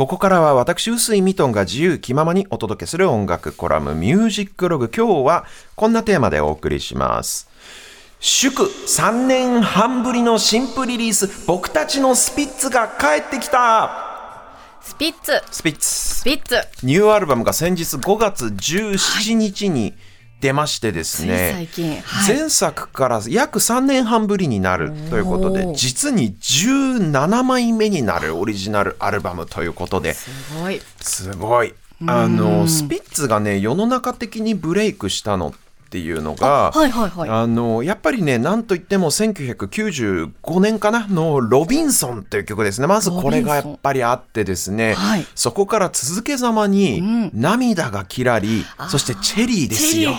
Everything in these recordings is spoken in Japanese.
ここからは私、臼井ミトンが自由気ままにお届けする音楽コラムミュージックログ。今日はこんなテーマでお送りします。祝3年半ぶりの新譜リリース、僕たちのスピッツが帰ってきたスピッツスピッツス。ピッツニューアルバムが先日5月17日に出ましてですね、はい、前作から約3年半ぶりになるということで実に17枚目になるオリジナルアルバムということですごい。すごい。あのスピッツがね世の中的にブレイクしたのっていうのがはいはいはい。あのやっぱりねなんといっても1995年かなの「ロビンソン」という曲ですね。まずこれがやっぱりあってですね、はい。そこから続けざまにん「涙がキラリ」そして「チェリー」ですよ。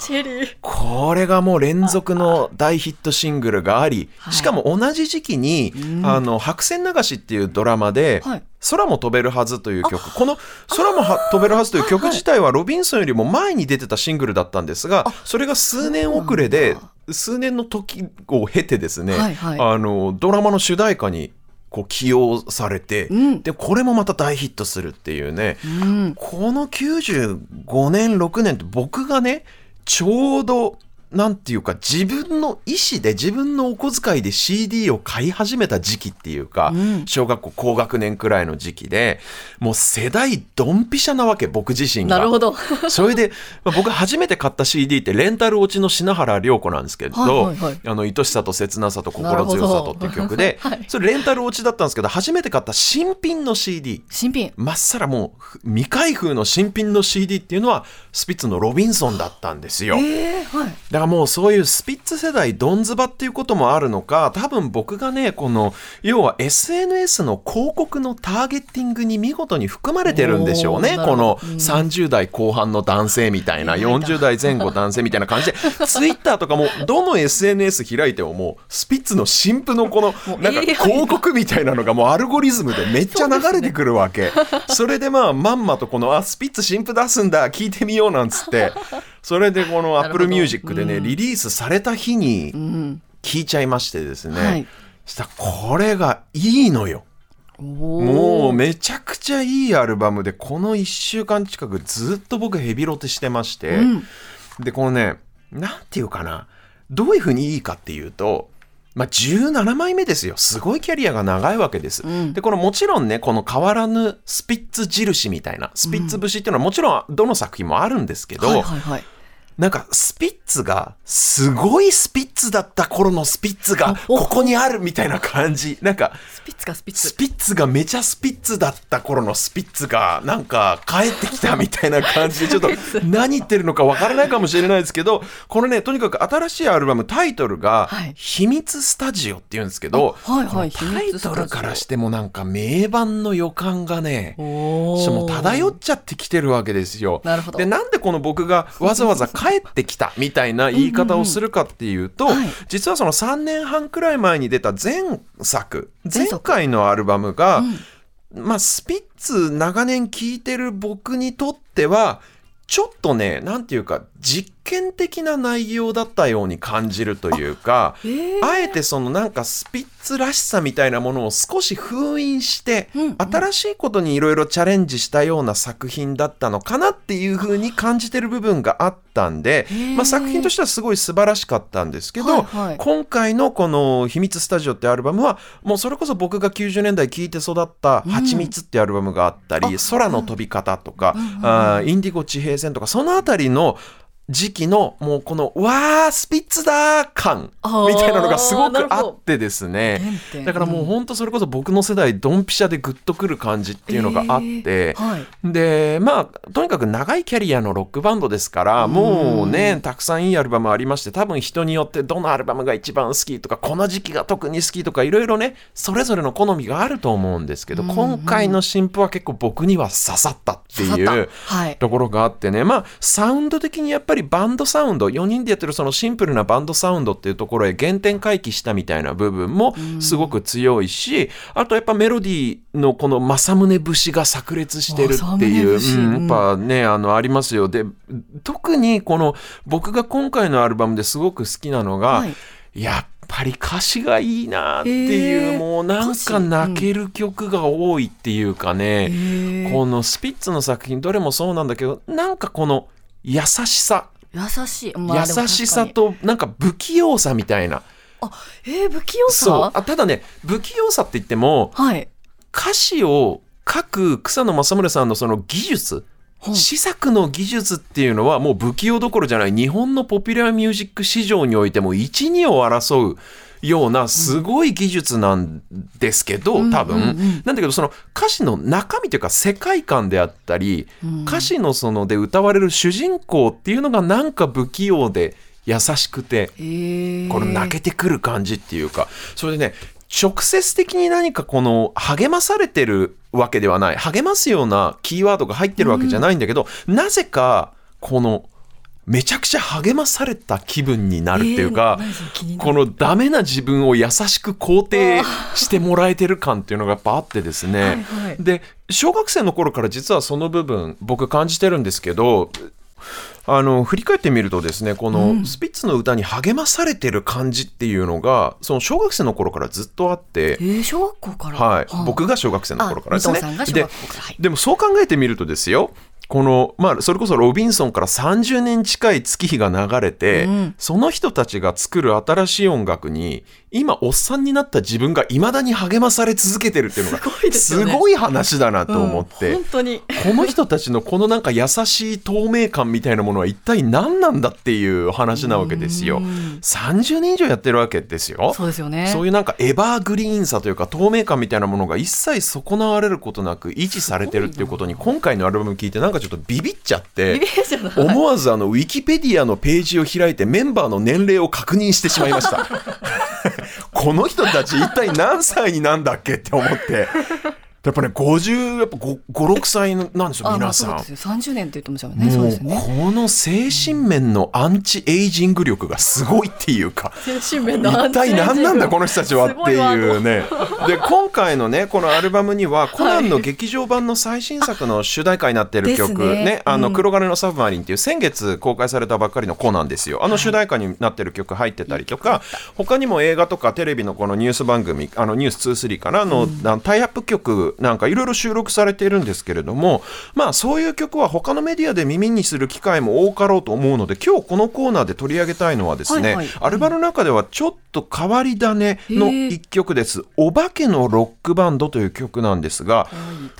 チェリー。これがもう連続の大ヒットシングルがあり、はい。しかも同じ時期に、あの、白線流しっていうドラマで、はい。空も飛べるはずという曲。この空もは飛べるはずという曲自体はロビンソンよりも前に出てたシングルだったんですが、それが数年遅れで数年の時を経てですね、はいはい。あの、ドラマの主題歌にこう起用されて、うん。で、これもまた大ヒットするっていうね、うん。この95年6年って僕がねちょうどなんていうか自分の意思で自分のお小遣いで CD を買い始めた時期っていうか、うん。小学校高学年くらいの時期でもう世代ドンピシャなわけ僕自身が。なるほど。それで、まあ僕初めて買った CD ってレンタル落ちの品原涼子なんですけど、はいはいはい。あの愛しさと切なさと心強さとっていう曲で、はい。それレンタル落ちだったんですけど初めて買った新品の CD 新品。まっさらもうふ未開封の新品の CD っていうのはスピッツのロビンソンだったんですよ。えー、はいだからもうそういうスピッツ世代ドンズバっていうこともあるのか多分僕がねこの要は SNS の広告のターゲッティングに見事に含まれてるんでしょうね。このほど。うん。30代後半の男性みたいな40代前後男性みたいな感じで Twitter とかもどの SNS 開いてももうスピッツの新譜のこのなんか広告みたいなのがもうアルゴリズムでめっちゃ流れてくるわけ。それでまあまんまとこのあスピッツ新譜出すんだ聞いてみようなんつってそれでこのなるほど。Apple Music でね、リリースされた日にうん聞いちゃいましてですね、はい。そしたらこれがいいのよ。もうめちゃくちゃいいアルバムでこの1週間近くずっと僕ヘビロテしてまして、うん。でこのねなんていうかな。どういうふうにいいかっていうとまあ、17枚目ですよ。すごいキャリアが長いわけです。うんで、このもちろんね、この変わらぬスピッツ印みたいな、スピッツ節っていうのはもちろんどの作品もあるんですけど、はいはいはいなんかスピッツがすごいスピッツだった頃のスピッツがおここにあるみたいな感じ。なんかスピッツかスピッツ。スピッツがめちゃスピッツだった頃のスピッツがなんか帰ってきたみたいな感じで ちょっと何言ってるのかわからないかもしれないですけどこのねとにかく新しいアルバムタイトルがはい「秘密スタジオ」っていうんですけど、あはいはいタイトルからししてもなんか名盤の予感がねおちょっとも漂っちゃってきてるわけですよ。なるほど。でなんでこの僕がわざわざ帰 ってきたみたいな言い方をするかっていうと、実はその3年半くらい前に出た前作。前回のアルバムが、うん。まあスピッツ長年聴いてる僕にとってはちょっとねなんていうか実験的な内容だったように感じるというか。えー。あえてそのなんかスピッツらしさみたいなものを少し封印して、うんうん。新しいことにいろいろチャレンジしたような作品だったのかなっていうふうに感じてる部分があったんでまあ、作品としてはすごい素晴らしかったんですけど、はいはい。今回のこの「秘密スタジオ」ってアルバムはもうそれこそ僕が90年代聴いて育った「はちみつ」ってアルバムがあったり「あ空の飛び方」とか、うんうんうん。あーインディゴ地平線とかそのあたりの時期のもうこの「わースピッツだ!」感みたいなのがすごくあってですね。だからもう本当それこそ僕の世代ドンピシャでグッとくる感じっていうのがあって、えーはい。でまあとにかく長いキャリアのロックバンドですからもうねたくさんいいアルバムありまして多分人によってどのアルバムが一番好きとかこの時期が特に好きとかいろいろねそれぞれの好みがあると思うんですけど、今回の新譜は結構僕には刺さったっていうところがあってね。まあサウンド的にやっぱりバンドサウンド4人でやってるそのシンプルなバンドサウンドっていうところへ原点回帰したみたいな部分もすごく強いし、あとやっぱメロディーのこの正宗節が炸裂してるっていう、うんやっぱねあのありますよ。で特にこの僕が今回のアルバムですごく好きなのが、はい。やっぱり歌詞がいいなっていう、へー。もうなんか泣ける曲が多いっていうかね、へこのスピッツの作品どれもそうなんだけどなんかこの優しさ、優しい。まあ優しさとなんか不器用さみたいな。あ、えー、不器用さ？あただね不器用さって言ってもはい。歌詞を書く草野正宗さんのその技術試作の技術っていうのはもう不器用どころじゃない日本のポピュラーミュージック市場においても一二を争うようなすごい技術なんですけど、多分、うんうんうん。なんだけどその歌詞の中身というか世界観であったり、歌詞のそので歌われる主人公っていうのがなんか不器用で優しくてえー、この泣けてくる感じっていうか。それでね直接的に何かこの励まされてるわけではない。励ますようなキーワードが入ってるわけじゃないんだけど、なぜかこのめちゃくちゃ励まされた気分になるっていうか、このダメな自分を優しく肯定してもらえてる感っていうのがやっぱあってですね、で小学生の頃から実はその部分僕感じてるんですけどあの振り返ってみるとですねこのスピッツの歌に励まされてる感じっていうのがその小学生の頃からずっとあってえ。ー、小学校から？はい。あ、僕が小学生の頃からですね。で。でもそう考えてみるとですよこのまあそれこそロビンソンから30年近い月日が流れて、うん。その人たちが作る新しい音楽に今おっさんになった自分がいまだに励まされ続けてるっていうのがすごい話だなと思って、うん本当に。この人たちのこのなんか優しい透明感みたいなものは一体何なんだっていう話なわけですよ。うん30年以上やってるわけですよ。そうですよね。そういうなんかエバーグリーンさというか透明感みたいなものが一切損なわれることなく維持されてるっていうことに今回のアルバム聞いてなんかちょっとビビっちゃって。思わずあのウィキペディアのページを開いてメンバーの年齢を確認してしまいました。この人たち一体何歳になんだっけって思って。やっぱね50やっぱ5 6歳なんですよあ皆さん。まあそうですよ。30年って言ってましたもんね。そうですよね。この精神面のアンチエイジング力がすごいっていうか 精神面の一体何なんだこの人たちはっていうね。で今回のねこのアルバムにはコナンの劇場版の最新作の主題歌になってる曲ね。ねあのうん。黒金のサブマリンっていう先月公開されたばっかりのコナンですよ。あの主題歌になってる曲入ってたりとか他にも映画とかテレビのこのニュース番組あのニュース23からのタイアップ曲なんかいろいろ収録されているんですけれどもまあそういう曲は他のメディアで耳にする機会も多かろうと思うので今日このコーナーで取り上げたいのはですね、はいはい。アルバムの中ではちょっと変わり種の一曲です「お化けのロックバンド」という曲なんですが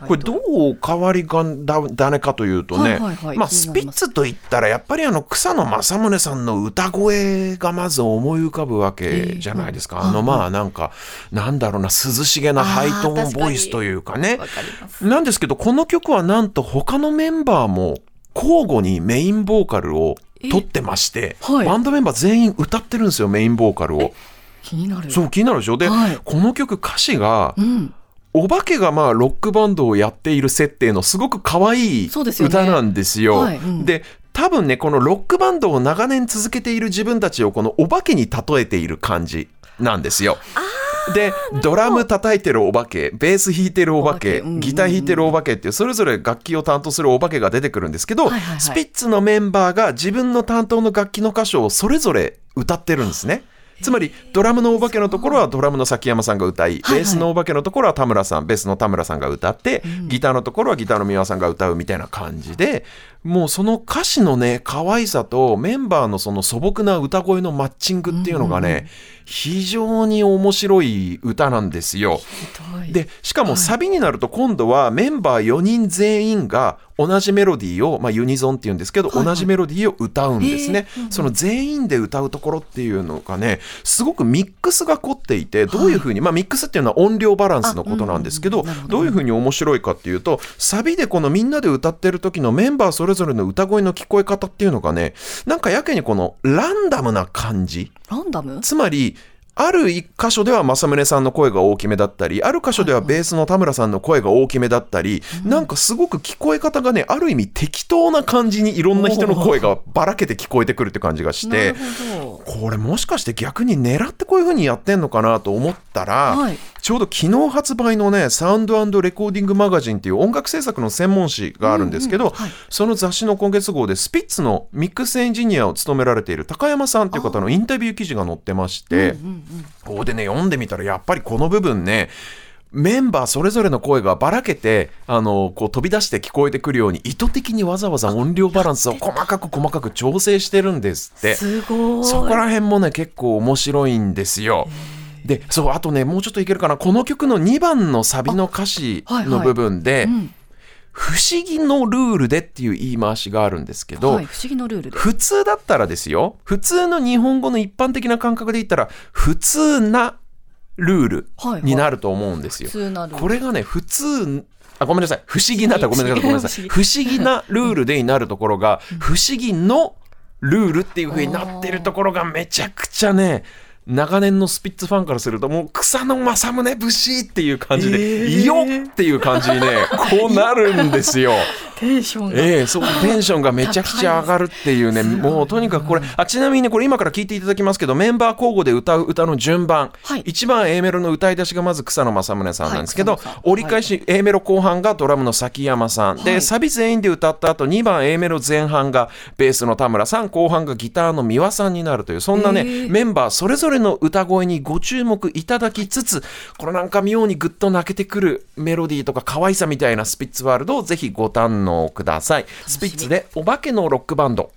これどう変わり種かというとね、はいはいはいまあ、スピッツといったらやっぱりあの草野正宗さんの歌声がまず思い浮かぶわけじゃないですか、ええあのまあなんかなんだろうな涼しげなハイトーンボイスというかかります。なんですけどこの曲はなんと他のメンバーも交互にメインボーカルを取ってまして、えはいバンドメンバー全員歌ってるんですよメインボーカルを。気になる。そう気になるでしょ？で、はいこの曲歌詞がうん。お化けがまあロックバンドをやっている設定のすごく可愛い歌なんですよ。はいうんで多分ねこのロックバンドを長年続けている自分たちをこのお化けに例えている感じなんですよ。でドラム叩いてるお化けベース弾いてるお化けギター弾いてるお化けっていうそれぞれ楽器を担当するお化けが出てくるんですけど、はいはいはい。スピッツのメンバーが自分の担当の楽器の箇所をそれぞれ歌ってるんですね。つまりドラムのお化けのところはドラムの崎山さんが歌いベースのお化けのところは田村さんベースの田村さんが歌って、ギターのところはギターの三輪さんが歌うみたいな感じでもうその歌詞のね可愛さとメンバーのその素朴な歌声のマッチングっていうのがね、非常に面白い歌なんですよ。でしかもサビになると今度はメンバー4人全員が同じメロディーを、まあ、ユニゾンっていうんですけど、はいはい。同じメロディーを歌うんですね、へー。うんうん。その全員で歌うところっていうのがねすごくミックスが凝っていてどういうふうに、まあミックスっていうのは音量バランスのことなんですけど,、あうんうん。ど。どういうふうに面白いかっていうとサビでこのみんなで歌ってる時のメンバーそれぞれの歌声の聞こえ方っていうのがねなんかやけにこのランダムな感じ。ランダム？つまりある一箇所では正宗さんの声が大きめだったりある箇所ではベースの田村さんの声が大きめだったり、なんかすごく聞こえ方がねある意味適当な感じにいろんな人の声がばらけて聞こえてくるって感じがしなて。これもしかして逆に狙ってこういう風にやってんのかなと思ったら、はいちょうど昨日発売のねサウンドレコーディングマガジンっていう音楽制作の専門誌があるんですけど、はいその雑誌の今月号でスピッツのミックスエンジニアを務められている高山さんっていう方のインタビュー記事が載ってまして、ここでね読んでみたらやっぱりこの部分ねメンバーそれぞれの声がばらけてあのこう飛び出して聞こえてくるように意図的にわざわざ音量バランスを細かく細かく調整してるんですって。すごい。そこら辺もね結構面白いんですよ。でそうあとねもうちょっといけるかな。この曲の2番のサビの歌詞の部分でうん「不思議のルールで」っていう言い回しがあるんですけど、はい、不思議のルールで。普通だったらですよ。普通の日本語の一般的な感覚で言ったら普通なルールになると思うんですよ。これがね普通あごめんなさい。不思議なだごめんなさいごめんなさい。不思議。なルールでになるところが不思議のルールっていう風になってるところがめちゃくちゃね長年のスピッツファンからするともう草の正宗節っていう感じで、えーよっっていう感じにねこうなるんですよ。テンションが。ええそうテンションがめちゃくちゃ上がるっていうね もうとにかくこれあちなみにねこれ今から聞いていただきますけどメンバー交互で歌う歌の順番、はい。一番 A メロの歌い出しがまず草野正宗さんなんですけど、はい折り返し A メロ後半がドラムの崎山さん、ではい。サビ全員で歌った後2番 A メロ前半がベースの田村さん後半がギターの三輪さんになるというそんなね、へーメンバーそれぞれの歌声にご注目いただきつつこれなんか妙にグッと泣けてくるメロディーとか可愛さみたいなスピッツワールドをぜひご堪能ください。スピッツでお化けのロックバンド。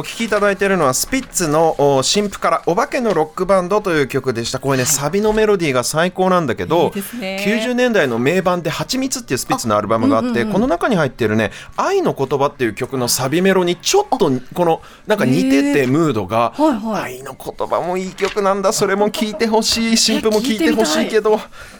お聴きいただいているのはスピッツのお新譜から「お化けのロックバンド」という曲でした。これね、サビのメロディーが最高なんだけどいいね。90年代の名盤で「はちみつ」っていうスピッツのアルバムがあって、この中に入ってるね「愛の言葉」っていう曲のサビメロにちょっとこのなんか似ててムードが、はいはい。愛の言葉もいい曲なんだ。それも聴いてほしい。新譜も聴いてほしいけど。「